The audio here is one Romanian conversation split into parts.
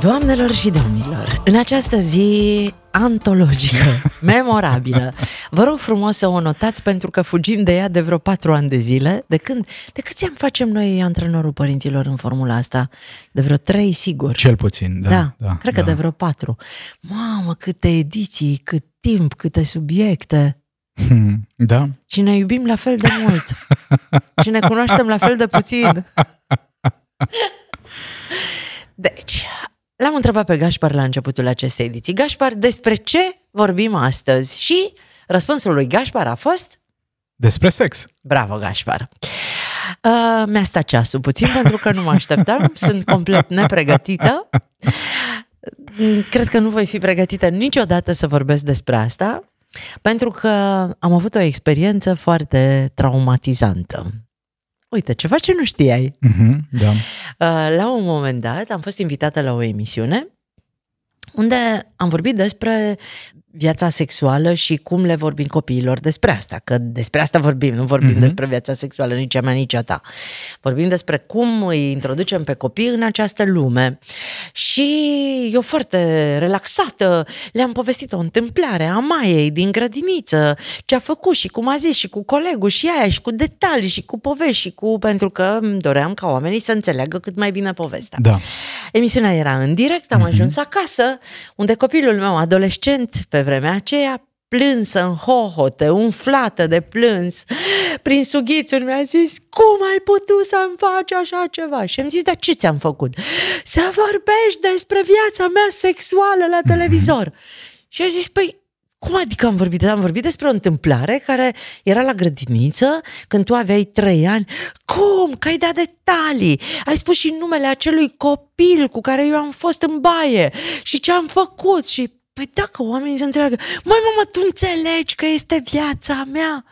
Doamnelor și domnilor, în această zi antologică, memorabilă, vă rog frumos să o notați pentru că fugim de ea de vreo patru ani de zile. De când? De câți ani facem noi antrenorul părinților în formula asta? De vreo trei, sigur. Cel puțin, da. Da, da cred că da. de vreo patru. Mamă, câte ediții, cât timp, câte subiecte. Hmm, Da. Și ne iubim la fel de mult. și ne cunoaștem la fel de puțin. Deci, l-am întrebat pe Gașpar la începutul acestei ediții. Gașpar, despre ce vorbim astăzi? Și răspunsul lui Gașpar a fost Despre sex. Bravo, Gașpar! Uh, mi-a stat ceasul puțin pentru că nu mă așteptam, sunt complet nepregătită. Mm, Cred că nu voi fi pregătită niciodată să vorbesc despre asta, pentru că am avut o experiență foarte traumatizantă. Uite, ceva ce nu știai. Mhm, Da. Uh, La un moment dat am fost invitată la o emisiune unde am vorbit despre viața sexuală și cum le vorbim copiilor despre asta, că despre asta vorbim, nu vorbim Mhm. despre viața sexuală nici a mea, nici a ta. Vorbim despre cum îi introducem pe copii în această lume și eu foarte relaxată le-am povestit o întâmplare a Maiei din grădiniță, ce a făcut și cum a zis și cu colegul și aia și cu detalii și cu povești și cu, pentru că îmi doream ca oamenii să înțeleagă cât mai bine povestea. Da. Emisiunea era în direct, am ajuns acasă, unde copilul meu adolescent, pe vremea aceea, plânsă în hohote, umflată de plâns, prin sughițuri mi-a zis, cum ai putut să-mi faci așa ceva? Și am zis, dar ce ți-am făcut? Să vorbești despre viața mea sexuală la televizor. Și a zis, păi, cum adică am vorbit? Am vorbit despre o întâmplare care era la grădiniță când tu aveai trei ani. Cum? Că ai dat detalii. Ai spus și numele acelui copil cu care eu am fost în baie și ce am făcut și Păi dacă oamenii să înțeleagă, mai mamă, tu înțelegi că este viața mea.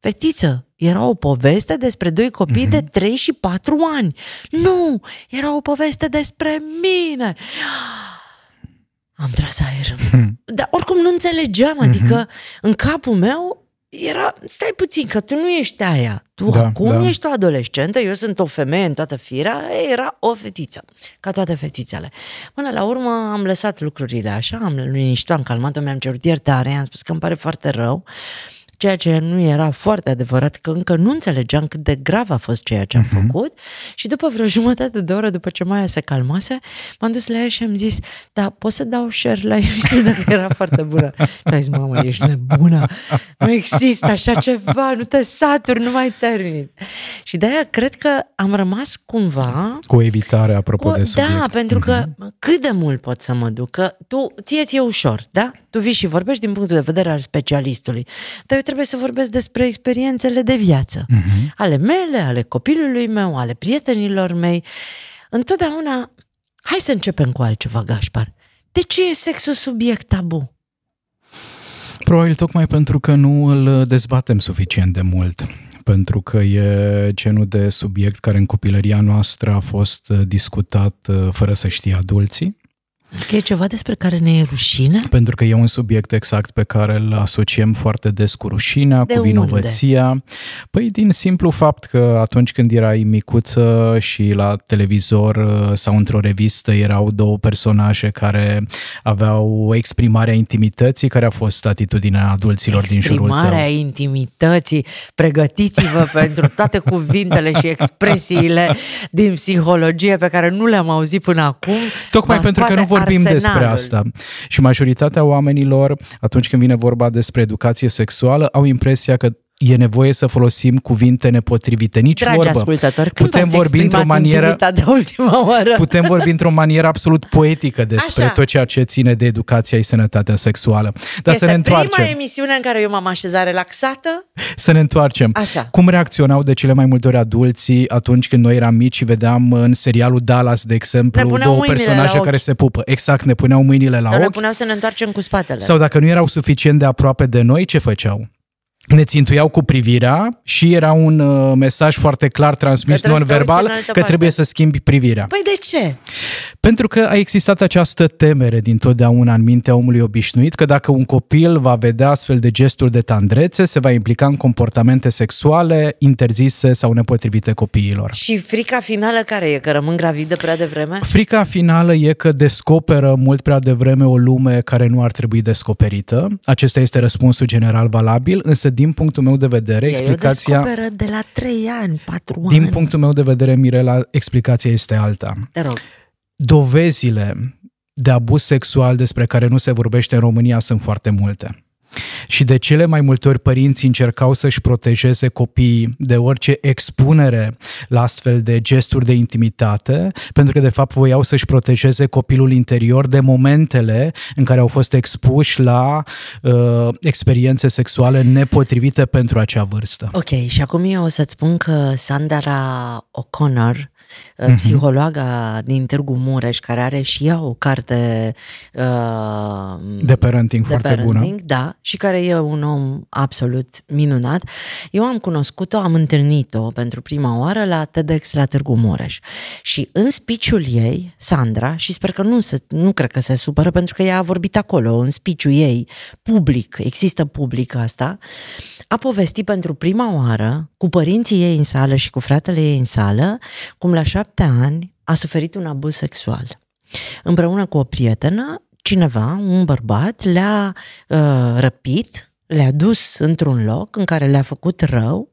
Fetiță, era o poveste despre doi copii mm-hmm. de 3 și 4 ani. Nu, era o poveste despre mine. Am tras aer. Dar oricum nu înțelegeam, adică în capul meu era, stai puțin, că tu nu ești aia. Tu Da, acum da. ești o adolescentă, eu sunt o femeie în toată firea, era o fetiță, ca toate fetițele. Până la urmă am lăsat lucrurile așa, am liniștit, am calmat-o, mi-am cerut iertare, am spus că îmi pare foarte rău, ceea ce nu era foarte adevărat, că încă nu înțelegeam cât de grav a fost ceea ce am Mhm. făcut și după vreo jumătate de oră, după ce Maia se calmase, m-am dus la ea și am zis, da, pot să dau share la emisiune, că era foarte bună. Și a zis, mamă, ești nebună, nu există așa ceva, nu te saturi, nu mai termin. Și de-aia cred că am rămas cumva Cu evitare, apropo cu, de subiect. Mhm. da, pentru că cât de mult pot să mă duc? Că tu, ție ți-e ușor, da? Tu vii și vorbești din punctul de vedere al specialistului. Dar eu trebuie să vorbesc despre experiențele de viață. Mhm. Ale mele, ale copilului meu, ale prietenilor mei. Întotdeauna, hai să începem cu altceva, Gașpar. De ce e sexul subiect tabu? Probabil tocmai pentru că nu îl dezbatem suficient de mult. Pentru că e genul de subiect care în copilăria noastră a fost uh, discutat uh, fără să știe adulții. Că e ceva despre care ne e rușine? Pentru că e un subiect exact pe care îl asociem foarte des cu rușinea, De cu vinovăția. Păi din simplu fapt că atunci când erai micuță și la televizor uh, sau într-o revistă erau două personaje care aveau o exprimare a intimității, care a fost atitudinea adulților din jurul tău. Exprimarea intimității. Pregătiți-vă pentru toate cuvintele și expresiile din psihologie pe care nu le-am auzit până acum. Tocmai Vă pentru că nu scoate vorbim despre arsenalul. asta. Și majoritatea oamenilor, atunci când vine vorba despre educație sexuală, au impresia că e nevoie să folosim cuvinte nepotrivite. Nici Dragi vorbă. ascultători, când Putem v-ați vorbi într-o exprimat manieră intimitatea ultima oară? Putem vorbi într-o manieră absolut poetică despre Așa. tot ceea ce ține de educația și sănătatea sexuală. Dar este să ne întoarcem. prima emisiune în care eu m-am așezat relaxată. Să ne întoarcem. Așa. Cum reacționau de cele mai multe ori adulții atunci când noi eram mici și vedeam în serialul Dallas, de exemplu, Ne puneau două mâinile personaje la ochi. care se pupă. Exact, ne puneau mâinile la Sau ne ochi. puneau să ne întoarcem cu spatele. Sau dacă nu erau suficient de aproape de noi, ce făceau? Ne țintuiau cu privirea și era un uh, mesaj foarte clar transmis Că trebuie să te uiți non-verbal în altă că parte. trebuie să schimbi privirea. Păi de ce? Pentru că a existat această temere din totdeauna în mintea omului obișnuit că dacă un copil va vedea astfel de gesturi de tandrețe, se va implica în comportamente sexuale interzise sau nepotrivite copiilor. Și frica finală care e? Că rămân gravidă prea devreme? Frica finală e că descoperă mult prea devreme o lume care nu ar trebui descoperită. Acesta este răspunsul general valabil, însă din punctul meu de vedere, Ei o explicația... descoperă de la 3 ani, 4 Din ani. punctul meu de vedere, Mirela, explicația este alta. Te rog. Dovezile de abuz sexual despre care nu se vorbește în România sunt foarte multe. Și de cele mai multe ori părinții încercau să-și protejeze copiii de orice expunere la astfel de gesturi de intimitate, pentru că de fapt voiau să-și protejeze copilul interior de momentele în care au fost expuși la uh, experiențe sexuale nepotrivite pentru acea vârstă. Ok, și acum eu o să-ți spun că Sandra O'Connor, Mhm. uh psihologa din Târgu Mureș, care are și ea o carte uh, De parenting de foarte parenting, bună. da, și care e un om absolut minunat. Eu am cunoscut-o, am întâlnit-o pentru prima oară la TEDx la Târgu Mureș. Și în speech-ul ei, Sandra, și sper că nu, se, nu cred că se supără pentru că ea a vorbit acolo, în speech-ul ei, public, există public asta, a povestit pentru prima oară cu părinții ei în sală și cu fratele ei în sală, cum la șapte ani a suferit un abuz sexual. Împreună cu o prietenă, cineva, un bărbat, le-a uh, răpit, le-a dus într-un loc în care le-a făcut rău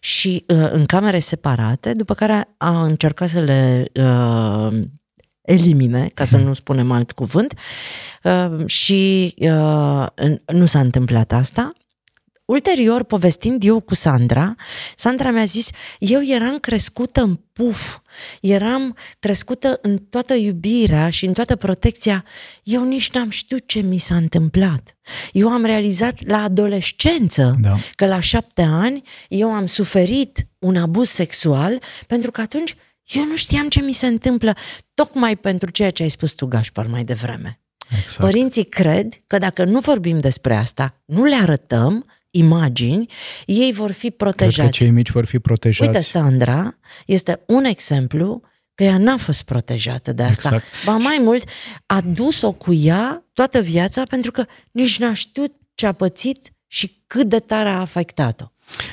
și uh, în camere separate, după care a încercat să le uh, elimine, ca să nu spunem alt cuvânt, uh, și uh, nu s-a întâmplat asta. Ulterior, povestind eu cu Sandra, Sandra mi-a zis, eu eram crescută în puf, eram crescută în toată iubirea și în toată protecția, eu nici n-am știut ce mi s-a întâmplat. Eu am realizat la adolescență Da. că la șapte ani eu am suferit un abuz sexual pentru că atunci eu nu știam ce mi se întâmplă, tocmai pentru ceea ce ai spus tu, Gașpar, mai devreme. Exact. Părinții cred că dacă nu vorbim despre asta, nu le arătăm imagini, ei vor fi Cred că protejați. cei mici vor fi protejați. Uite, Sandra este un exemplu că ea n-a fost protejată de asta. Exact. Ba mai mult, a dus-o cu ea toată viața pentru că nici n-a știut ce a pățit și cât de tare a afectat-o.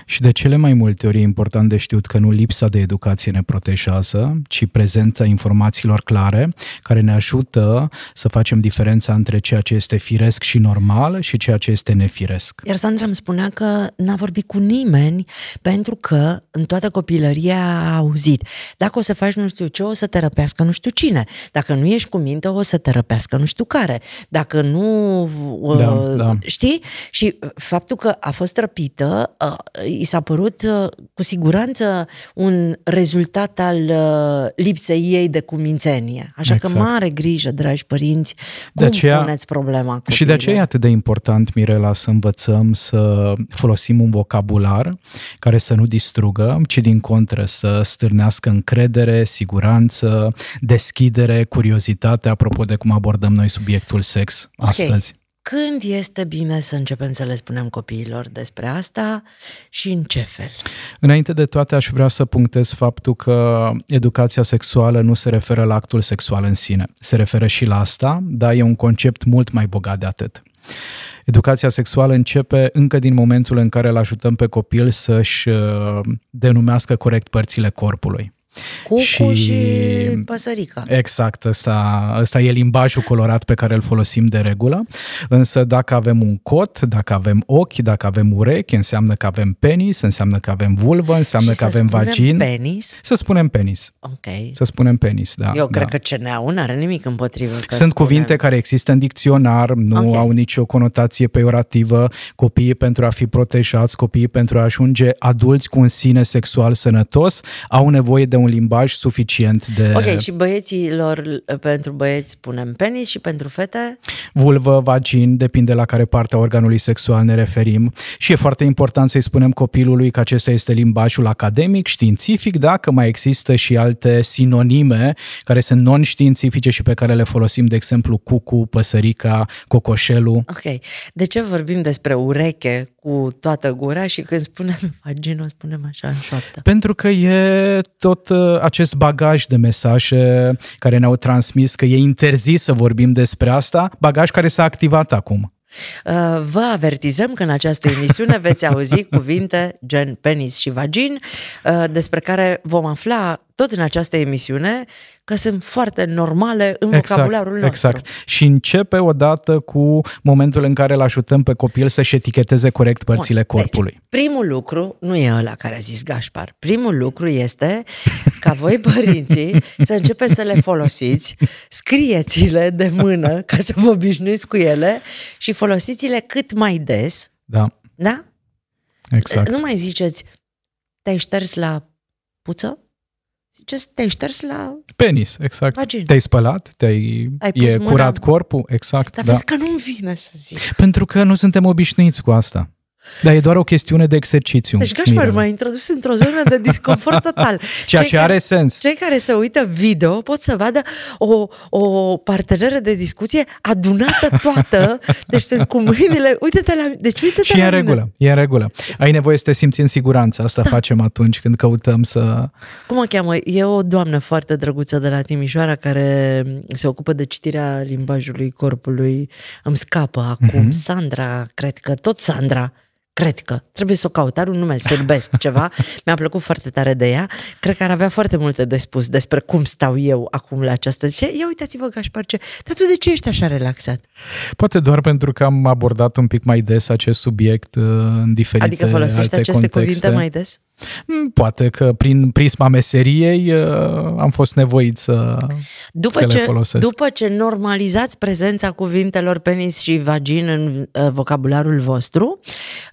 Și de cele mai multe ori e important de știut că nu lipsa de educație ne protejează, ci prezența informațiilor clare care ne ajută să facem diferența între ceea ce este firesc și normal și ceea ce este nefiresc. Iar Sandra îmi spunea că n-a vorbit cu nimeni pentru că în toată copilăria a auzit. Dacă o să faci nu știu ce, o să te răpească nu știu cine. Dacă nu ești cu minte, o să te răpească nu știu care. Dacă nu... uh, Da, da. Știi? Și faptul că a fost răpită, uh, i s-a părut uh, cu siguranță un rezultat al uh, lipsei ei de cumințenie. Așa că Exact. mare grijă, dragi părinți, De cum aceea- puneți problema Și de aceea e copiilor. atât de important, Mirela, să învățăm să folosim un vocabular care să nu distrugă, ci din contră să stârnească încredere, siguranță, deschidere, curiozitate, apropo de cum abordăm noi subiectul sex Ok. astăzi. Când este bine să începem să le spunem copiilor despre asta și în ce fel? Înainte de toate, aș vrea să punctez faptul că educația sexuală nu se referă la actul sexual în sine. Se referă și la asta, dar e un concept mult mai bogat de atât. Educația sexuală începe încă din momentul în care îl ajutăm pe copil să-și uh, denumească corect părțile corpului. Cucu și, și păsărica. Exact, ăsta, ăsta e limbajul colorat pe care îl folosim de regulă. Însă dacă avem un cot, dacă avem ochi, dacă avem urechi, înseamnă că avem penis, înseamnă că avem vulvă, înseamnă și că avem vagin. penis? Să spunem penis. Ok. Să spunem penis, da. Eu da. cred că CNA-ul nu are nimic împotrivă. Că Sunt spunem... cuvinte care există în dicționar, nu Ok. au nicio conotație peiorativă. Copiii pentru a fi protejați, copiii pentru a ajunge adulți cu un sine sexual sănătos, au nevoie de un limbaj suficient de Ok, și băieților, pentru băieți spunem penis și pentru fete? vulvă, vagin, depinde la care parte a organului sexual ne referim. Și e foarte important să-i spunem copilului că acesta este limbajul academic, științific, da, că mai există și alte sinonime care sunt non-științifice și pe care le folosim, de exemplu, cucu, păsărica, cocoșelul. Ok. De ce vorbim despre ureche cu toată gura și când spunem vagin, o spunem așa în șoaptă? Pentru că e tot uh, acest bagaj de mesaje care ne-au transmis că e interzis să vorbim despre asta, bagaj care s-a activat acum. Uh, Vă avertizăm că în această emisiune veți auzi cuvinte gen penis și vagin, uh, despre care vom afla tot în această emisiune că sunt foarte normale în vocabularul nostru. Exact. Și începe odată cu momentul în care îl ajutăm pe copil să-și eticheteze corect părțile Bun, corpului. Deci, primul lucru, nu e ăla care a zis Gașpar, primul lucru este ca voi părinții să începeți să le folosiți, scrieți-le de mână ca să vă obișnuiți cu ele și folosiți-le cât mai des, Da, da? exact. Nu mai ziceți, te-ai șters la puță? Ziceți, te-ai șters la... Penis, exact. Vagin. Te-ai spălat, te-ai, Ai pus e mâna- curat corpul, exact. Dar da. vezi că nu-mi vine să zic. Pentru că nu suntem obișnuiți cu asta. Dar e doar o chestiune de exercițiu. Deci Gașpar Mirela. m-a introdus într-o zonă de disconfort total. Ceea Cei ce care- are sens. Cei care se uită video pot să vadă o, o parteneră de discuție adunată toată, deci sunt cu mâinile, uite-te la deci uite-te Și e la în mine. regulă, e în regulă. Ai nevoie să te simți în siguranță. Asta Da. facem atunci când căutăm să... Cum o cheamă? E o doamnă foarte drăguță de la Timișoara care se ocupă de citirea limbajului corpului. Îmi scapă acum. Mhm. Sandra, cred că, tot Sandra. Cred că. Trebuie să o caut. Are un nume sârbesc, ceva. Mi-a plăcut foarte tare de ea. Cred că ar avea foarte multe de spus despre cum stau eu acum la această... Ce? Ia uitați-vă, Gașpar, ce... Dar tu de ce ești așa relaxat? Poate doar pentru că am abordat un pic mai des acest subiect uh, în diferite Adică folosești alte aceste contexte. cuvinte mai des? Mm, Poate că prin prisma meseriei uh, am fost nevoit să, După să le ce, folosesc. după ce normalizați prezența cuvintelor penis și vagin în uh, vocabularul vostru,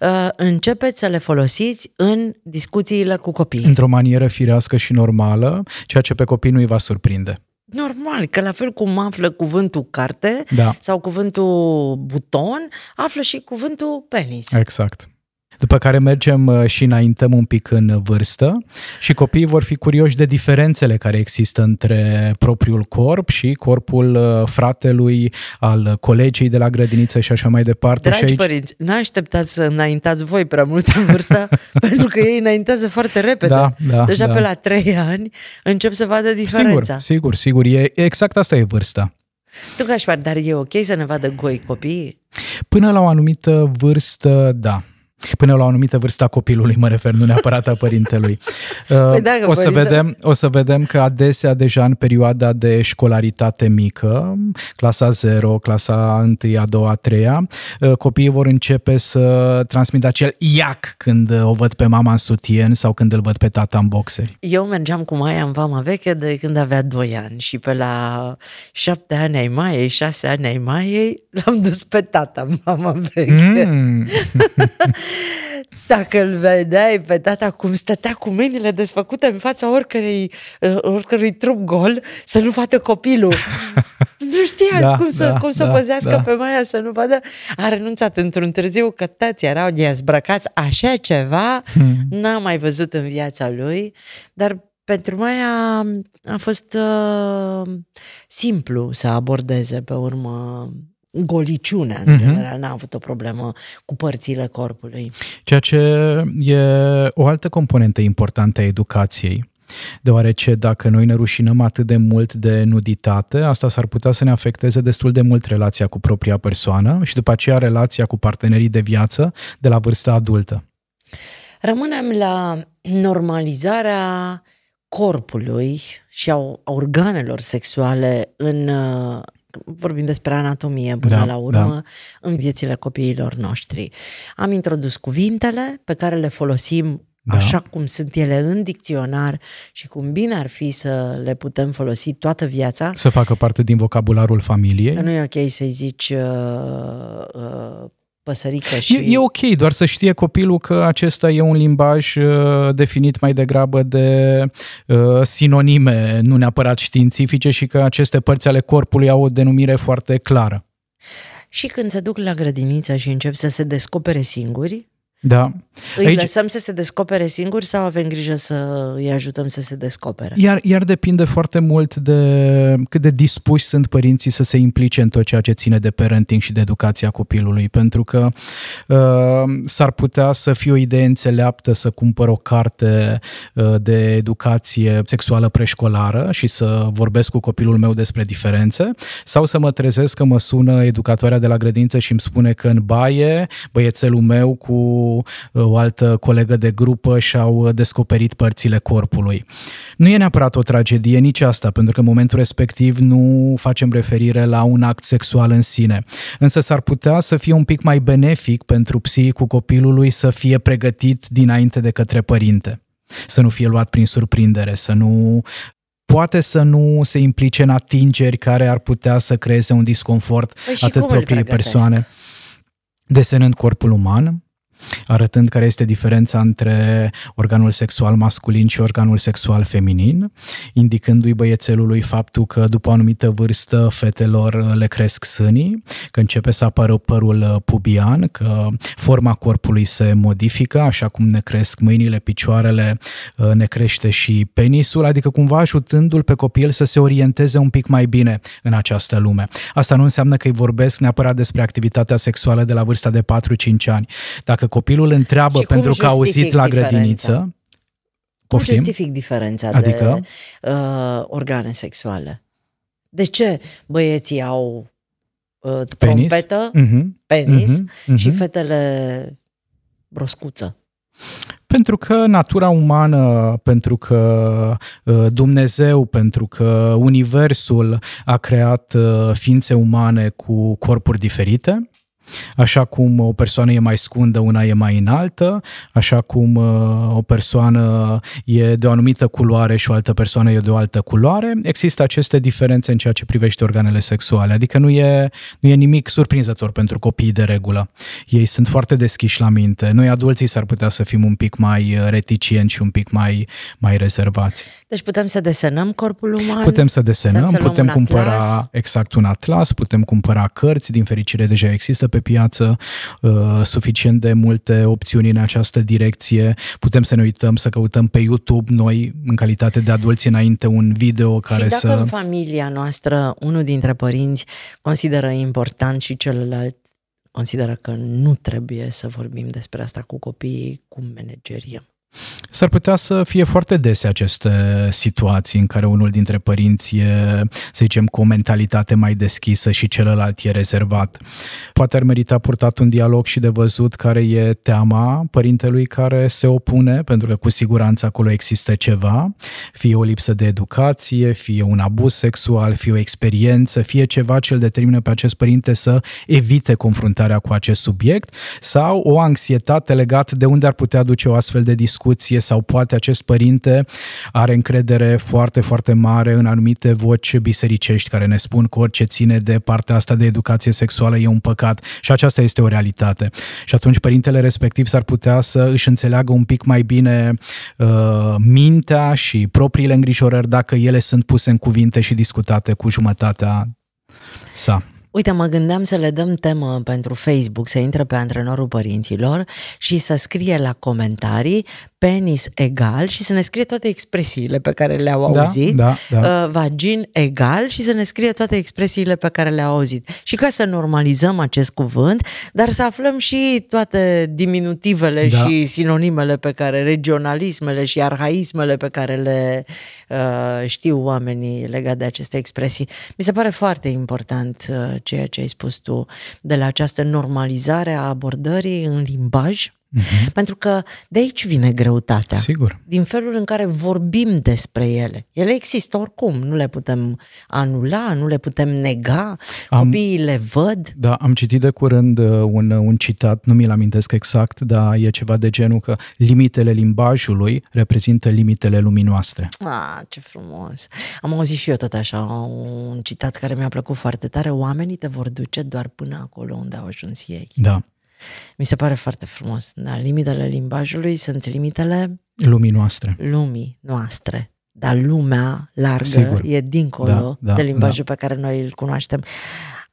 uh, începeți să le folosiți în discuțiile cu copiii. într-o manieră firească și normală, ceea ce pe copii nu îi va surprinde. Normal, că la fel cum află cuvântul carte Da, sau cuvântul buton, află și cuvântul penis. exact. După care mergem uh, și înaintăm un pic în vârstă și copiii vor fi curioși de diferențele care există între propriul corp și corpul uh, fratelui, al colegii de la grădiniță și așa mai departe. Dragi și aici, părinți, n-așteptați să înaintați voi prea mult în vârstă, pentru că ei înaintează foarte repede. da, da, Deja da. pe la trei ani încep să vadă diferența. Sigur, sigur, sigur. E, exact asta e vârsta. Tu, Gașpar, dar e ok să ne vadă goi copiii? Până la o anumită vârstă, da. Până la o anumită vârstă a copilului, mă refer, nu neapărat a părintelui. Păi dacă o, să părinte- vedem, o să vedem că adesea, deja în perioada de școlaritate mică, clasa 0, clasa 1, a 2, a 3, copiii vor începe să transmită acel iac când o văd pe mama în sutien sau când îl văd pe tata în boxeri. Eu mergeam cu Maia în vama veche de când avea 2 ani și pe la 7 ani ai Maiei, 6 ani ai Maiei, l-am dus pe tata în vama veche. Mm. Dacă îl vedeai pe tata cum stătea cu mâinile desfăcute în fața oricărui, uh, oricărui trup gol să nu vadă copilul. nu știa Da, cum să, da, cum să da, păzească da. pe Maia să nu vadă. A renunțat într-un târziu că tăți erau dezbrăcați așa ceva, Hmm. n-am mai văzut în viața lui, dar pentru Maia a fost uh, simplu să abordeze pe urmă goliciunea, în Mhm. general, n-a avut o problemă cu părțile corpului. Ceea ce e o altă componentă importantă a educației. Deoarece dacă noi ne rușinăm atât de mult de nuditate, asta s-ar putea să ne afecteze destul de mult relația cu propria persoană și după aceea relația cu partenerii de viață de la vârsta adultă. Rămânem la normalizarea corpului și a organelor sexuale în uh, vorbim despre anatomie până da, la urmă, da. în viețile copiilor noștri. Am introdus cuvintele pe care le folosim da. așa cum sunt ele în dicționar și cum bine ar fi să le putem folosi toată viața. Să facă parte din vocabularul familiei. Nu e ok să-i zici uh, uh, păsărică și... E, e ok, doar să știe copilul că acesta e un limbaj uh, definit mai degrabă de uh, sinonime, nu neapărat științifice și că aceste părți ale corpului au o denumire foarte clară. Și când se duc la grădiniță și încep să se descopere singuri, da. Îi Aici... lăsăm să se descopere singuri sau avem grijă să îi ajutăm să se descopere? Iar, iar depinde foarte mult de cât de dispuși sunt părinții să se implice în tot ceea ce ține de parenting și de educația copilului, pentru că uh, s-ar putea să fie o idee înțeleaptă să cumpăr o carte uh, de educație sexuală preșcolară și să vorbesc cu copilul meu despre diferențe, sau să mă trezesc că mă sună educatoarea de la grădință și îmi spune că în baie băiețelul meu cu o altă colegă de grupă și-au descoperit părțile corpului. Nu e neapărat o tragedie nici asta, pentru că în momentul respectiv nu facem referire la un act sexual în sine. Însă s-ar putea să fie un pic mai benefic pentru psihicul copilului să fie pregătit dinainte de către părinte. Să nu fie luat prin surprindere, să nu poate să nu se implice în atingeri care ar putea să creeze un disconfort păi atât propriei persoane. Desenând corpul uman, arătând care este diferența între organul sexual masculin și organul sexual feminin, indicându-i băiețelului faptul că după o anumită vârstă fetelor le cresc sânii, că începe să apară părul pubian, că forma corpului se modifică, așa cum ne cresc mâinile, picioarele, ne crește și penisul, adică cumva ajutându-l pe copil să se orienteze un pic mai bine în această lume. Asta nu înseamnă că îi vorbesc neapărat despre activitatea sexuală de la vârsta de 4-5 ani. Dacă copilul întreabă și pentru că a auzit la grădiniță, diferența? Cum justific diferența adică? de uh, organe sexuale? De ce băieții au uh, trompetă, penis, uh-huh. penis uh-huh. și fetele broscuță? Pentru că natura umană, pentru că uh, Dumnezeu, pentru că Universul a creat uh, ființe umane cu corpuri diferite, Așa cum o persoană e mai scundă, una e mai înaltă, așa cum uh, o persoană e de o anumită culoare și o altă persoană e de o altă culoare, există aceste diferențe în ceea ce privește organele sexuale. Adică nu e, nu e nimic surprinzător pentru copiii de regulă. Ei sunt foarte deschiși la minte. Noi adulții s-ar putea să fim un pic mai uh, reticienți și un pic mai, mai rezervați. Deci putem să desenăm corpul uman? Putem să desenăm, putem, să putem cumpăra atlas. exact un atlas, putem cumpăra cărți, din fericire deja există pe piață uh, suficient de multe opțiuni în această direcție. Putem să ne uităm, să căutăm pe YouTube noi, în calitate de adulți, înainte un video care și dacă să... în familia noastră unul dintre părinți consideră important și celălalt consideră că nu trebuie să vorbim despre asta cu copiii, cum manageriem. S-ar putea să fie foarte dese aceste situații în care unul dintre părinți e, să zicem, cu o mentalitate mai deschisă și celălalt e rezervat. Poate ar merita purtat un dialog și de văzut care e teama părintelui care se opune, pentru că cu siguranță acolo există ceva, fie o lipsă de educație, fie un abuz sexual, fie o experiență, fie ceva ce îl determină pe acest părinte să evite confruntarea cu acest subiect sau o anxietate legată de unde ar putea duce o astfel de discuție discuție sau poate acest părinte are încredere foarte, foarte mare în anumite voci bisericești care ne spun că orice ține de partea asta de educație sexuală e un păcat și aceasta este o realitate. Și atunci părintele respectiv s-ar putea să își înțeleagă un pic mai bine uh, mintea și propriile îngrijorări dacă ele sunt puse în cuvinte și discutate cu jumătatea sa. Uite, mă gândeam să le dăm temă pentru Facebook, să intre pe antrenorul părinților și să scrie la comentarii penis egal și să ne scrie toate expresiile pe care le-au da, auzit, da, da. Uh, vagin egal și să ne scrie toate expresiile pe care le-au auzit. Și ca să normalizăm acest cuvânt, dar să aflăm și toate diminutivele da. și sinonimele pe care, regionalismele și arhaismele pe care le uh, știu oamenii legat de aceste expresii. Mi se pare foarte important uh, ceea ce ai spus tu de la această normalizare a abordării în limbaj Uh-huh. Pentru că de aici vine greutatea. Sigur. Din felul în care vorbim despre ele. Ele există oricum, nu le putem anula, nu le putem nega, am, copiii le văd. Da, am citit de curând uh, un, un citat, nu mi-l amintesc exact, dar e ceva de genul că limitele limbajului reprezintă limitele lumii noastre. Ah, ce frumos! Am auzit și eu tot așa un citat care mi-a plăcut foarte tare. Oamenii te vor duce doar până acolo unde au ajuns ei. Da. Mi se pare foarte frumos. Da, limitele limbajului sunt limitele lumii noastre. Lumii noastre. Dar lumea largă Sigur. e dincolo da, da, de limbajul da. pe care noi îl cunoaștem.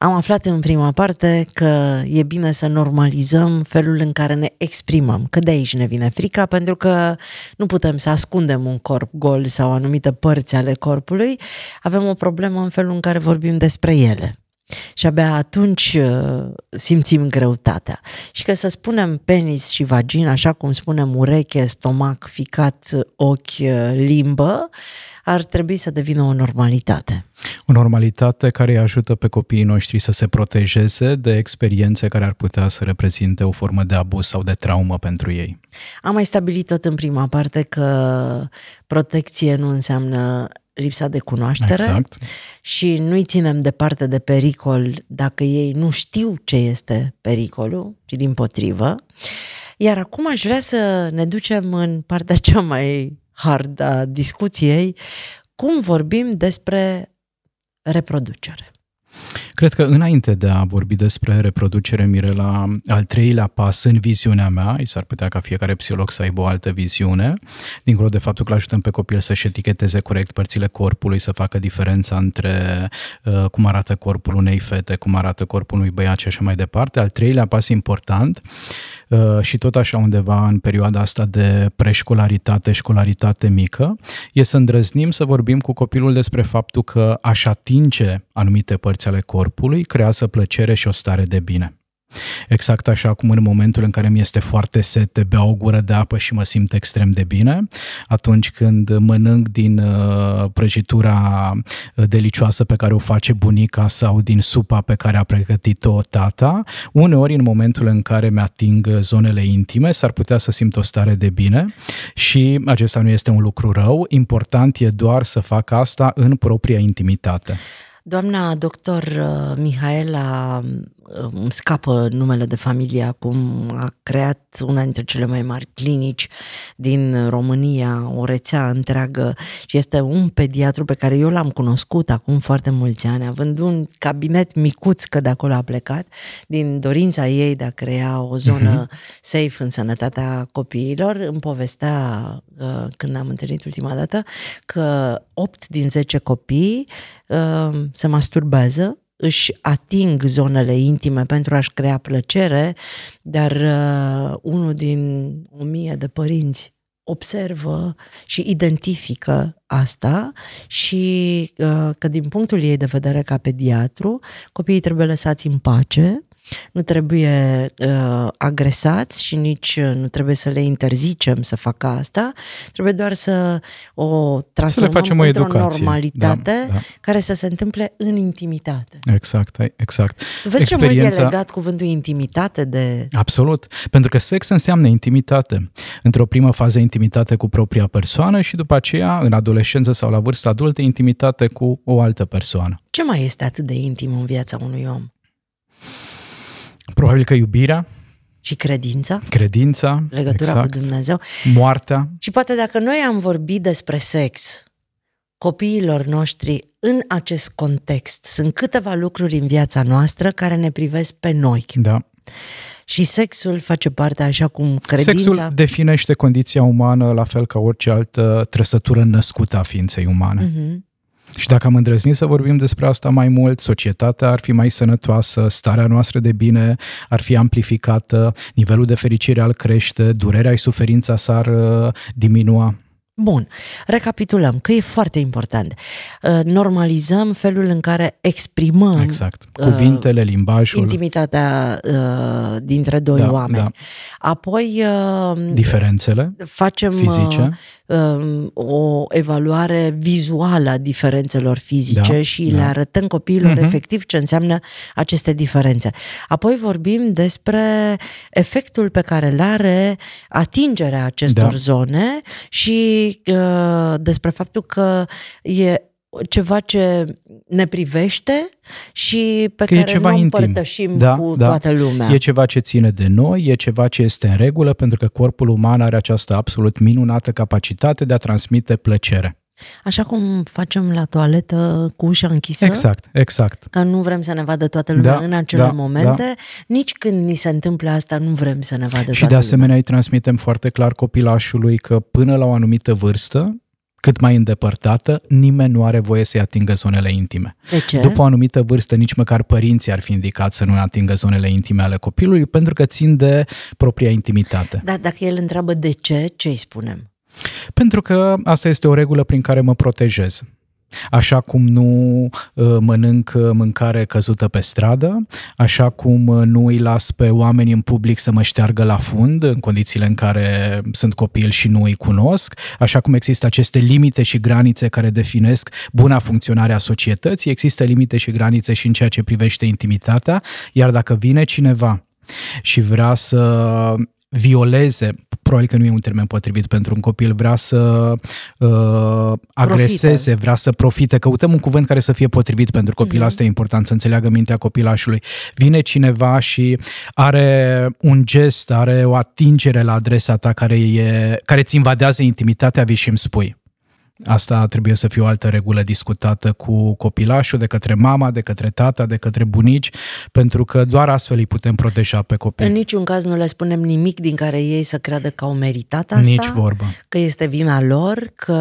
Am aflat în prima parte că e bine să normalizăm felul în care ne exprimăm, că de aici ne vine frica, pentru că nu putem să ascundem un corp gol sau anumite părți ale corpului, avem o problemă în felul în care vorbim despre ele. Și abia atunci uh, simțim greutatea. Și că să spunem penis și vagin, așa cum spunem ureche, stomac, ficat, ochi, uh, limbă, ar trebui să devină o normalitate. O normalitate care îi ajută pe copiii noștri să se protejeze de experiențe care ar putea să reprezinte o formă de abuz sau de traumă pentru ei. Am mai stabilit tot în prima parte că protecție nu înseamnă lipsa de cunoaștere exact. și nu-i ținem departe de pericol dacă ei nu știu ce este pericolul, ci din potrivă. Iar acum aș vrea să ne ducem în partea cea mai hard a discuției, cum vorbim despre reproducere. Cred că înainte de a vorbi despre reproducere, Mirela, al treilea pas în viziunea mea, și s-ar putea ca fiecare psiholog să aibă o altă viziune, dincolo de faptul că îl ajutăm pe copil să-și eticheteze corect părțile corpului, să facă diferența între uh, cum arată corpul unei fete, cum arată corpul unui băiat și așa mai departe. Al treilea pas important uh, și tot așa undeva în perioada asta de preșcolaritate, școlaritate mică, e să îndrăznim să vorbim cu copilul despre faptul că aș atinge anumite părți ale corpului creează plăcere și o stare de bine. Exact așa cum în momentul în care mi este foarte sete, beau o gură de apă și mă simt extrem de bine, atunci când mănânc din uh, prăjitura uh, delicioasă pe care o face bunica sau din supa pe care a pregătit-o tata, uneori în momentul în care mi-ating zonele intime s-ar putea să simt o stare de bine și acesta nu este un lucru rău, important e doar să fac asta în propria intimitate. Doamna doctor uh, Mihaela îmi scapă numele de familie acum, a creat una dintre cele mai mari clinici din România, o rețea întreagă și este un pediatru pe care eu l-am cunoscut acum foarte mulți ani, având un cabinet micuț, că de acolo a plecat, din dorința ei de a crea o zonă uh-huh. safe în sănătatea copiilor, îmi povestea uh, când am întâlnit ultima dată că 8 din 10 copii uh, se masturbează își ating zonele intime pentru a-și crea plăcere, dar uh, unul din o mie de părinți observă și identifică asta și uh, că din punctul ei de vedere ca pediatru, copiii trebuie lăsați în pace, nu trebuie uh, agresați și nici uh, nu trebuie să le interzicem să facă asta, trebuie doar să o transformăm să le facem într-o educație. normalitate da, da. care să se întâmple în intimitate. Exact, exact. Tu vezi Experiența... ce mult e legat cuvântul intimitate de... Absolut, pentru că sex înseamnă intimitate. Într-o primă fază intimitate cu propria persoană și după aceea, în adolescență sau la vârstă adultă, intimitate cu o altă persoană. Ce mai este atât de intim în viața unui om? Probabil că iubirea. Și credința. Credința. Legătura exact. cu Dumnezeu. Moartea. Și poate dacă noi am vorbit despre sex copiilor noștri în acest context, sunt câteva lucruri în viața noastră care ne privesc pe noi. Da. Și sexul face parte așa cum credința... Sexul definește condiția umană la fel ca orice altă trăsătură născută a ființei umane. Uh-huh. Și dacă am îndrăznit să vorbim despre asta mai mult, societatea ar fi mai sănătoasă, starea noastră de bine ar fi amplificată, nivelul de fericire al crește, durerea și suferința s-ar uh, diminua. Bun, recapitulăm, că e foarte important. Uh, normalizăm felul în care exprimăm exact. Uh, cuvintele, limbajul, intimitatea dintre doi da, oameni. Da. Apoi diferențele facem fizice um, o evaluare vizuală a diferențelor fizice Da, și da. le arătăm copiilor Mhm. efectiv ce înseamnă aceste diferențe. Apoi vorbim despre efectul pe care îl are atingerea acestor Da. zone și uh, despre faptul că e ceva ce ne privește și pe Că e care ceva nu intim. împărtășim Da, cu da. toată lumea. E ceva ce ține de noi, e ceva ce este în regulă, pentru că corpul uman are această absolut minunată capacitate de a transmite plăcere. Așa cum facem la toaletă cu ușa închisă, Exact, exact. că nu vrem să ne vadă toată lumea Da, în acele da, momente, nici când ni se întâmplă asta nu vrem să ne vadă Și toată de asemenea îi transmitem foarte clar copilașului că până la o anumită vârstă, cât mai îndepărtată, nimeni nu are voie să-i atingă zonele intime. lumea. De ce? După o anumită vârstă, nici măcar părinții ar fi indicat să nu atingă zonele intime ale copilului, pentru că țin de propria intimitate. Dar dacă el întreabă de ce, ce îi spunem? Pentru că asta este o regulă prin care mă protejez. Așa cum nu uh, mănânc uh, mâncare căzută pe stradă, așa cum uh, nu îi las pe oameni în public să mă șteargă la fund în condițiile în care sunt copil și nu îi cunosc, așa cum există aceste limite și granițe care definesc buna funcționare a societății, există limite și granițe și în ceea ce privește intimitatea, iar dacă vine cineva și vrea să violeze, probabil că nu e un termen potrivit pentru un copil, vrea să uh, agreseze, vrea să profite, căutăm un cuvânt care să fie potrivit pentru copil, Mhm. asta e important, să înțeleagă mintea copilașului. Vine cineva și are un gest, are o atingere la adresa ta care, e, care ți invadează intimitatea, vii și îmi spui. Asta trebuie să fie o altă regulă discutată cu copilașul, de către mama, de către tata, de către bunici, pentru că doar astfel îi putem proteja pe copii. În niciun caz nu le spunem nimic din care ei să creadă că au meritat asta, Nici vorbă. că este vina lor, că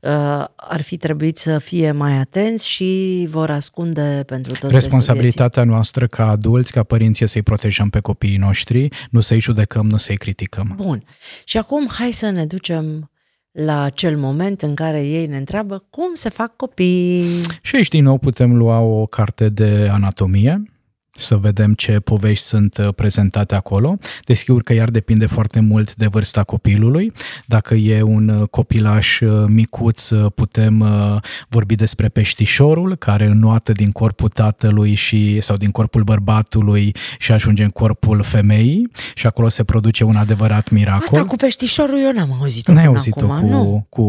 uh, ar fi trebuit să fie mai atenți și vor ascunde pentru tot restul Responsabilitatea noastră ca adulți, ca părinți, e să-i protejăm pe copiii noștri, nu să-i judecăm, nu să-i criticăm. vieții. Bun. Și acum hai să ne ducem la acel moment în care ei ne întreabă cum se fac copii. Și aici, din nou, putem lua o carte de anatomie, să vedem ce povești sunt uh, prezentate acolo. Desigur că iar depinde foarte mult de vârsta copilului. Dacă e un uh, copilaș uh, micuț, uh, putem uh, vorbi despre peștișorul, care înnoată din corpul tatălui și, sau din corpul bărbatului și ajunge în corpul femeii și acolo se produce un adevărat miracol. Asta cu peștișorul eu n-am auzit-o N-ai până auzit-o acum. cu... Nu, cu...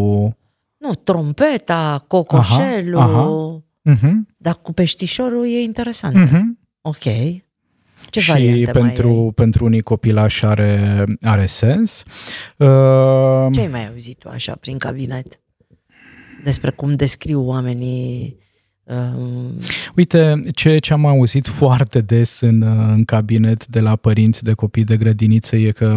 nu, trompeta, cocoșelul, Aha, aha. Uh-huh, dar cu peștișorul e interesant. uh-huh. Ok. Ce și variante pentru, mai ai? pentru unii copilași are, are sens. Uh, Ce ai mai auzit tu așa prin cabinet? Despre cum descriu oamenii um, uite, ce, ce am auzit foarte des în, uh, în cabinet de la părinți de copii de grădiniță e că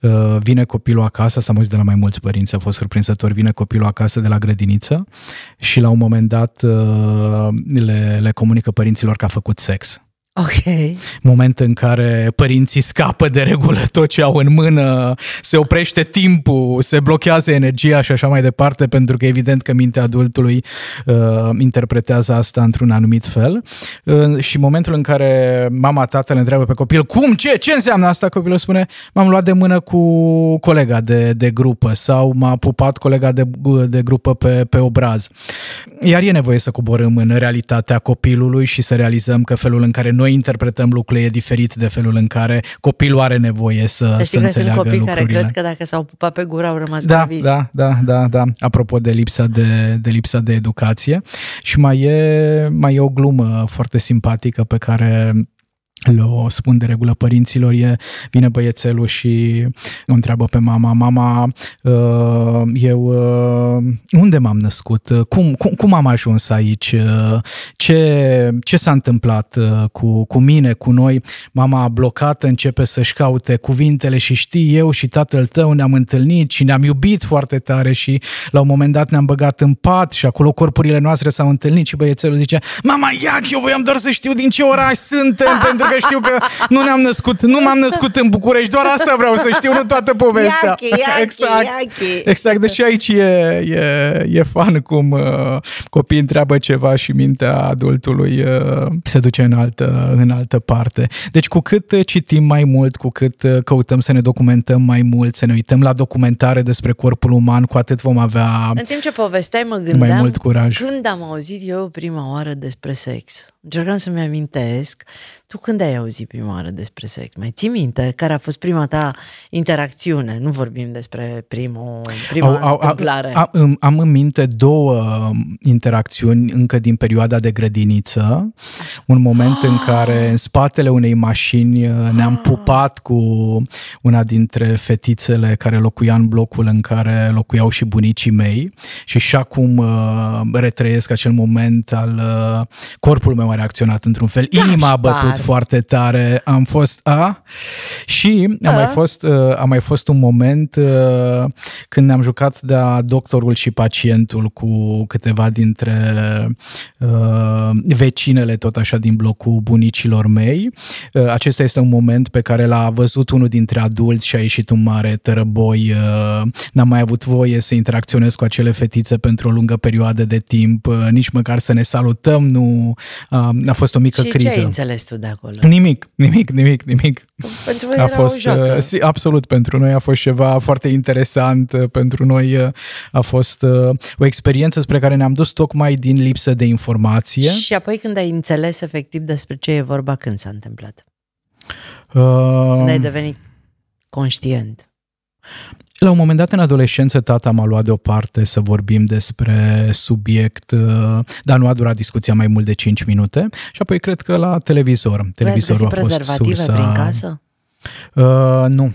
uh, vine copilul acasă, s-am auzit de la mai mulți părinți, a fost surprinzător, vine copilul acasă de la grădiniță și la un moment dat uh, le, le comunică părinților că a făcut sex. Ok. moment în care părinții scapă de regulă tot ce au în mână, se oprește timpul, se blochează energia și așa mai departe, pentru că evident că mintea adultului uh, interpretează asta într-un anumit fel. Uh, și momentul în care mama, tatăl întreabă pe copil, cum, ce, ce înseamnă asta? Copilul spune, m-am luat de mână cu colega de, de grupă sau m-a pupat colega de, de grupă pe, pe obraz. Iar e nevoie să coborâm în realitatea copilului și să realizăm că felul în care noi interpretăm lucrurile e diferit de felul în care copilul are nevoie să, Să să știi că sunt înțeleagă copii lucrurile. care cred că dacă s-au pupat pe gură au rămas Da, gravizi. da, da, da, da. Apropo de lipsa de, de lipsa de educație. Și mai e, mai e o glumă foarte simpatică pe care le-o spun de regulă părinților, e, vine băiețelul și o întreabă pe mama, mama, uh, eu uh, unde m-am născut? Cum, cum, cum am ajuns aici? Uh, Ce, ce s-a întâmplat uh, cu, cu mine, cu noi? Mama a blocat, începe să-și caute cuvintele și știi, eu și tatăl tău ne-am întâlnit și ne-am iubit foarte tare și la un moment dat ne-am băgat în pat și acolo corpurile noastre s-au întâlnit și băiețelul zice, mama, iac, eu voiam doar să știu din ce oraș suntem, pentru că că știu că nu ne-am născut, nu m-am născut în București, doar asta vreau să știu, nu toată povestea. Iachi, iachi, exact. iachi. Exact, deci aici e, e, e fan cum uh, copiii întreabă ceva și mintea adultului uh, se duce în altă, în altă parte. Deci cu cât uh, citim mai mult, cu cât uh, căutăm să ne documentăm mai mult, să ne uităm la documentare despre corpul uman, cu atât vom avea În timp ce povesteai, mă gândeam mai mult curaj. când am auzit eu prima oară despre sex. Încercam să-mi amintesc. Tu când ai auzit prima oară despre sex? Mai ții minte care a fost prima ta interacțiune? Nu vorbim despre primul, prima au, au, întâmplare. Am, am, am în minte două um, interacțiuni încă din perioada de grădiniță. Un moment în care în spatele unei mașini uh, ne-am pupat cu una dintre fetițele care locuia în blocul în care locuiau și bunicii mei și și acum uh, retrăiesc acel moment al uh, corpul meu a reacționat într-un fel. Inima a bătut Gașpar. Foarte tare. Am fost a și a mai fost, uh, a mai fost un moment uh, când ne-am jucat de doctorul și pacientul cu câteva dintre uh, vecinele tot așa din blocul bunicilor mei. Uh, acesta este un moment pe care l-a văzut unul dintre adulți și a ieșit un mare tărăboi. Uh, n-am mai avut voie să interacționez cu acele fetițe pentru o lungă perioadă de timp, uh, nici măcar să ne salutăm, nu uh, a fost o mică și criză. ce ai înțeles tu de acolo? Nimic, nimic, nimic, nimic. Pentru voi A era fost, o joacă. uh, si- absolut, pentru noi a fost ceva foarte interesant, uh, pentru noi uh, a fost uh, o experiență spre care ne-am dus tocmai din lipsă de informație. Și apoi când ai înțeles efectiv despre ce e vorba, când s-a întâmplat? Uh, Când ai devenit conștient. La un moment dat în adolescență tata m-a luat deoparte să vorbim despre subiect, uh, dar nu a durat discuția mai mult de 5 minute și apoi cred că la televizor. Voi ați Televizorul găsit a fost prezervative sursa... prin casă? Uh, nu.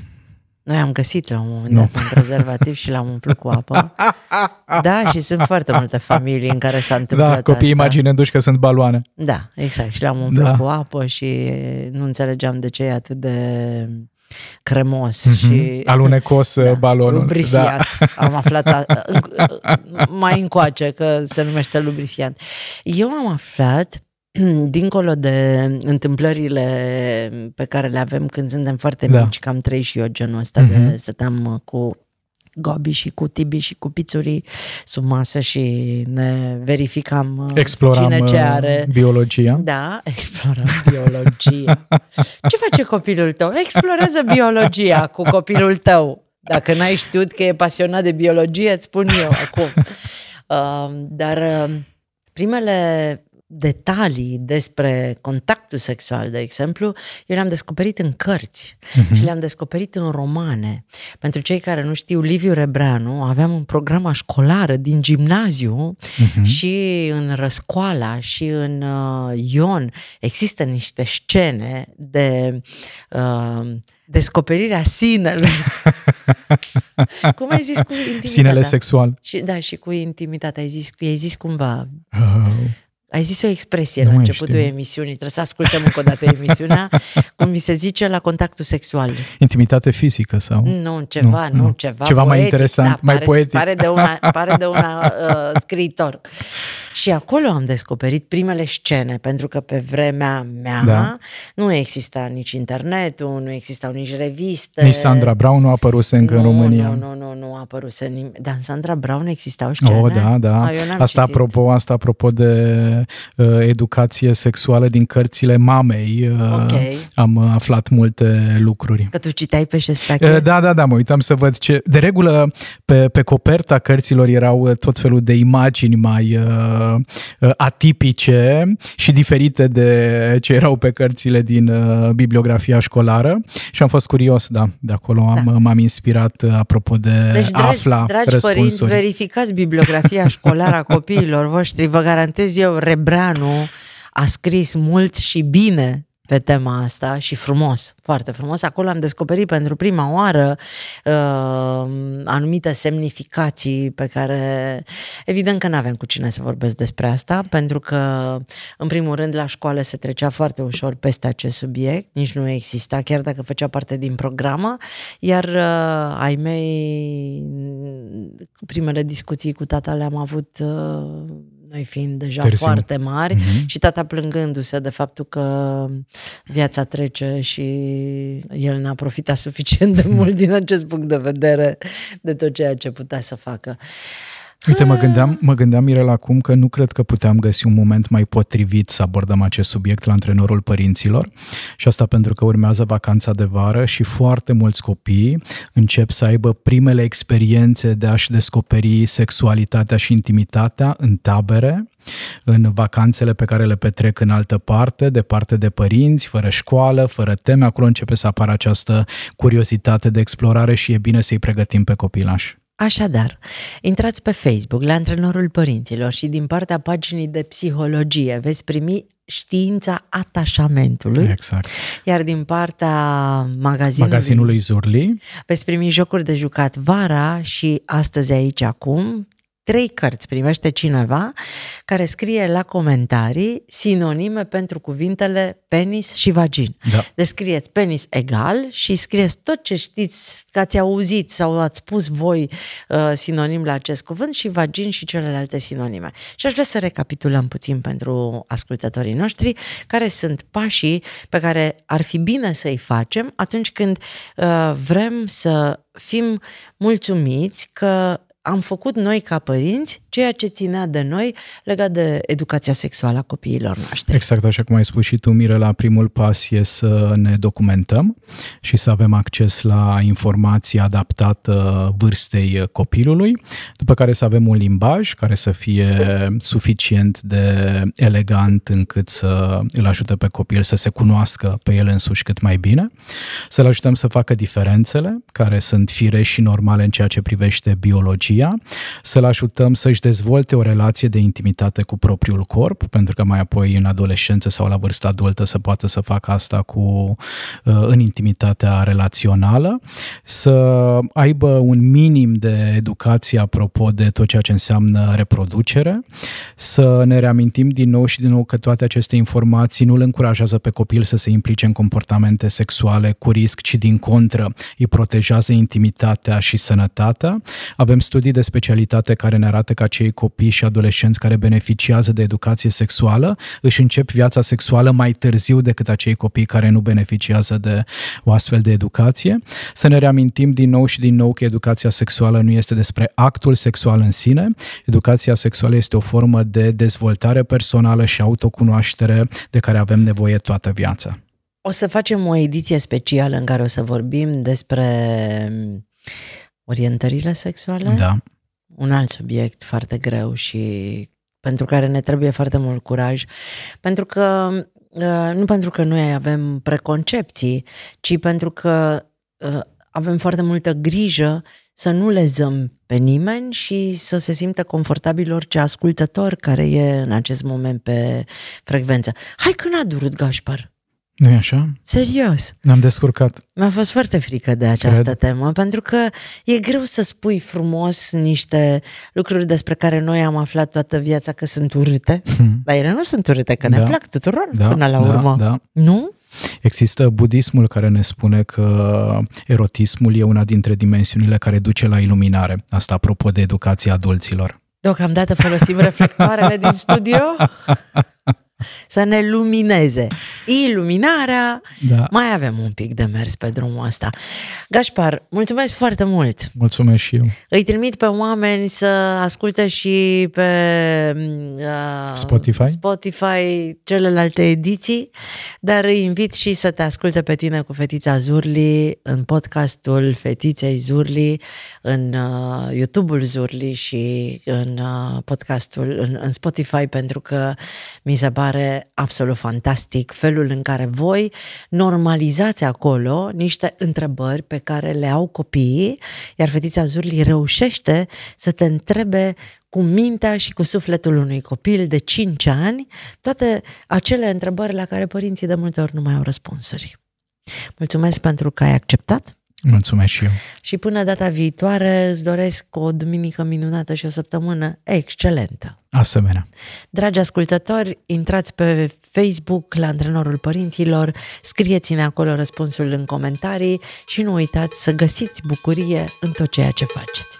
Noi am găsit la un moment Nu. dat un prezervativ și l-am umplut cu apă. Da, și sunt foarte multe familii în care s-a întâmplat Da, copiii asta. imaginându-și că sunt baloane. Da, exact. Și l-am umplut Da. cu apă și nu înțelegeam de ce e atât de cremos Mhm. și Alunecos Da, balonul. Da. lubrifiat. Am aflat a, în, mai încoace că se numește lubrifiant. Eu am aflat dincolo de întâmplările pe care le avem când suntem foarte Da. mici, cam trei și eu genul ăsta de Mhm. stăteam cu Gobi și cu Tibi și cu pițurii sub masă și ne verificam uh, Exploram cine ce uh, are. biologia. Da, explorăm biologia. Ce face copilul tău? Explorează biologia cu copilul tău. Dacă n-ai știut că e pasionat de biologie, îți spun eu acum. Uh, dar uh, primele detalii despre contactul sexual, de exemplu, eu le-am descoperit în cărți Mhm. și le-am descoperit în romane. Pentru cei care nu știu, Liviu Rebreanu, aveam un program școlară din gimnaziu Mhm. și în Răscoala și în uh, Ion există niște scene de uh, descoperirea sinelui. Cum ai zis cu intimitatea? Sinele sexual. Și, da, și cu intimitatea. Ai zis, ai zis cumva, Uh, ai zis o expresie Nu la mai începutul știu. emisiunii. Trebuie să ascultăm încă o dată emisiunea. cum mi se zice la contactul sexual. intimitate fizică sau? Nu, ceva, nu, Nu, nu, nu. ceva Ceva mai poetic, interesant, da, mai pare, poetic. Pare de una, pare de una uh, scriitor. Și acolo am descoperit primele scene, pentru că pe vremea mea Da. nu exista nici internetul, nu existau nici reviste. Nici Sandra Brown nu a apăruse încă nu, în România. Nu, nu, nu, nu a apărut nimeni. Dar în Sandra Brown existau scene? Oh, da, da. A, eu n-am asta, citit. apropo, asta apropo de uh, educație sexuală din cărțile mamei. Uh, Ok. Am uh, aflat multe lucruri. Că tu citeai pe șestache? Uh, Da, da, da, mă uitam să văd ce... De regulă, pe, pe coperta cărților erau uh, tot felul de imagini mai uh, uh, atipice și diferite de ce erau pe cărțile din uh, bibliografia școlară și am fost curios, da, de acolo am, Da. m-am inspirat uh, apropo de Deci, dragi, afla dragi părinți, răspunsuri. verificați bibliografia școlară a copiilor voștri. Vă garantez eu, Rebreanu a scris mult și bine pe tema asta și frumos, foarte frumos. Acolo am descoperit pentru prima oară uh, anumite semnificații pe care evident că nu avem cu cine să vorbesc despre asta, pentru că în primul rând la școală se trecea foarte ușor peste acest subiect, nici nu exista, chiar dacă făcea parte din programă, iar uh, ai mei primele discuții cu tata le-am avut uh, noi fiind deja Târziu. foarte mari Mhm. și tata plângându-se de faptul că viața trece și el n-a profitat suficient de mult din acest punct de vedere de tot ceea ce putea să facă. Uite, mă gândeam, mă gândeam Mirel acum că nu cred că puteam găsi un moment mai potrivit să abordăm acest subiect la antrenorul părinților și asta pentru că urmează vacanța de vară și foarte mulți copii încep să aibă primele experiențe de a-și descoperi sexualitatea și intimitatea în tabere, în vacanțele pe care le petrec în altă parte, departe de părinți, fără școală, fără teme, acolo începe să apară această curiozitate de explorare și e bine să-i pregătim pe copilași. Așadar, intrați pe Facebook la antrenorul părinților și din partea paginii de psihologie veți primi știința atașamentului, Exact. iar din partea magazinului, Magazinului Zurli, veți primi jocuri de jucat vara și astăzi aici acum trei cărți primește cineva care scrie la comentarii sinonime pentru cuvintele penis și vagin. Da. Deci scrieți penis egal și scrieți tot ce știți că ați auzit sau ați spus voi uh, sinonim la acest cuvânt și vagin și celelalte sinonime. Și aș vrea să recapitulăm puțin pentru ascultătorii noștri care sunt pașii pe care ar fi bine să-i facem atunci când uh, vrem să fim mulțumiți că am făcut noi ca părinți ceea ce ținea de noi legat de educația sexuală a copiilor noștri. Exact așa cum ai spus și tu, Mirela, primul pas e să ne documentăm și să avem acces la informații adaptată vârstei copilului, după care să avem un limbaj care să fie suficient de elegant încât să îl ajute pe copil să se cunoască pe el însuși cât mai bine, să-l ajutăm să facă diferențele care sunt firești și normale în ceea ce privește biologia, să-l ajutăm să-și dezvolte o relație de intimitate cu propriul corp, pentru că mai apoi în adolescență sau la vârsta adultă să poată să facă asta cu uh, în intimitatea relațională, să aibă un minim de educație apropo de tot ceea ce înseamnă reproducere, să ne reamintim din nou și din nou că toate aceste informații nu îl încurajează pe copil să se implice în comportamente sexuale cu risc, ci din contră îi protejează intimitatea și sănătatea. Avem studii de specialitate care ne arată că acei copii și adolescenți care beneficiază de educație sexuală își încep viața sexuală mai târziu decât acei copii care nu beneficiază de o astfel de educație. Să ne reamintim din nou și din nou că educația sexuală nu este despre actul sexual în sine. Educația sexuală este o formă de dezvoltare personală și autocunoaștere de care avem nevoie toată viața. O să facem o ediție specială în care o să vorbim despre mm, orientările sexuale. Da. Un alt subiect foarte greu și pentru care ne trebuie foarte mult curaj. Pentru că, uh, nu pentru că noi avem preconcepții, ci pentru că uh, avem foarte multă grijă să nu lezăm pe nimeni și să se simtă confortabil orice ascultător care e în acest moment pe frecvență. Hai că n-a durut, Gașpar. Nu e așa? Serios. Ne-am descurcat. Mi-a fost foarte frică de această Cred. temă, pentru că e greu să spui frumos niște lucruri despre care noi am aflat toată viața că sunt urâte, Hmm. dar ele nu sunt urâte, că ne Da. plac tuturor Da, până la da, urmă. da. Nu? Există budismul care ne spune că erotismul e una dintre dimensiunile care duce la iluminare. Asta apropo de educația adulților. Deocamdată folosim reflectoarele din studio să ne lumineze. Iluminarea, Da. mai avem un pic de mers pe drumul ăsta. Gașpar, mulțumesc foarte mult! Mulțumesc și eu. Îi trimit pe oameni să asculte și pe uh, Spotify? Spotify celelalte ediții, dar îi invit și să te asculte pe tine cu Fetița Zurli în podcastul Fetiței Zurli, în uh, YouTube-ul Zurli și în uh, podcastul, în, în Spotify, pentru că mi se pare absolut fantastic felul în care voi normalizați acolo niște întrebări pe care le au copiii, iar Fetița Zurli reușește să te întrebe cu mintea și cu sufletul unui copil de 5 ani toate acele întrebări la care părinții de multe ori nu mai au răspunsuri. Mulțumesc pentru că ai acceptat Mulțumesc și eu. și până data viitoare îți doresc o duminică minunată și o săptămână excelentă. Asemenea. Dragi ascultători, intrați pe Facebook la Antrenorul Părinților, scrieți-ne acolo răspunsul în comentarii și nu uitați să găsiți bucurie în tot ceea ce faceți.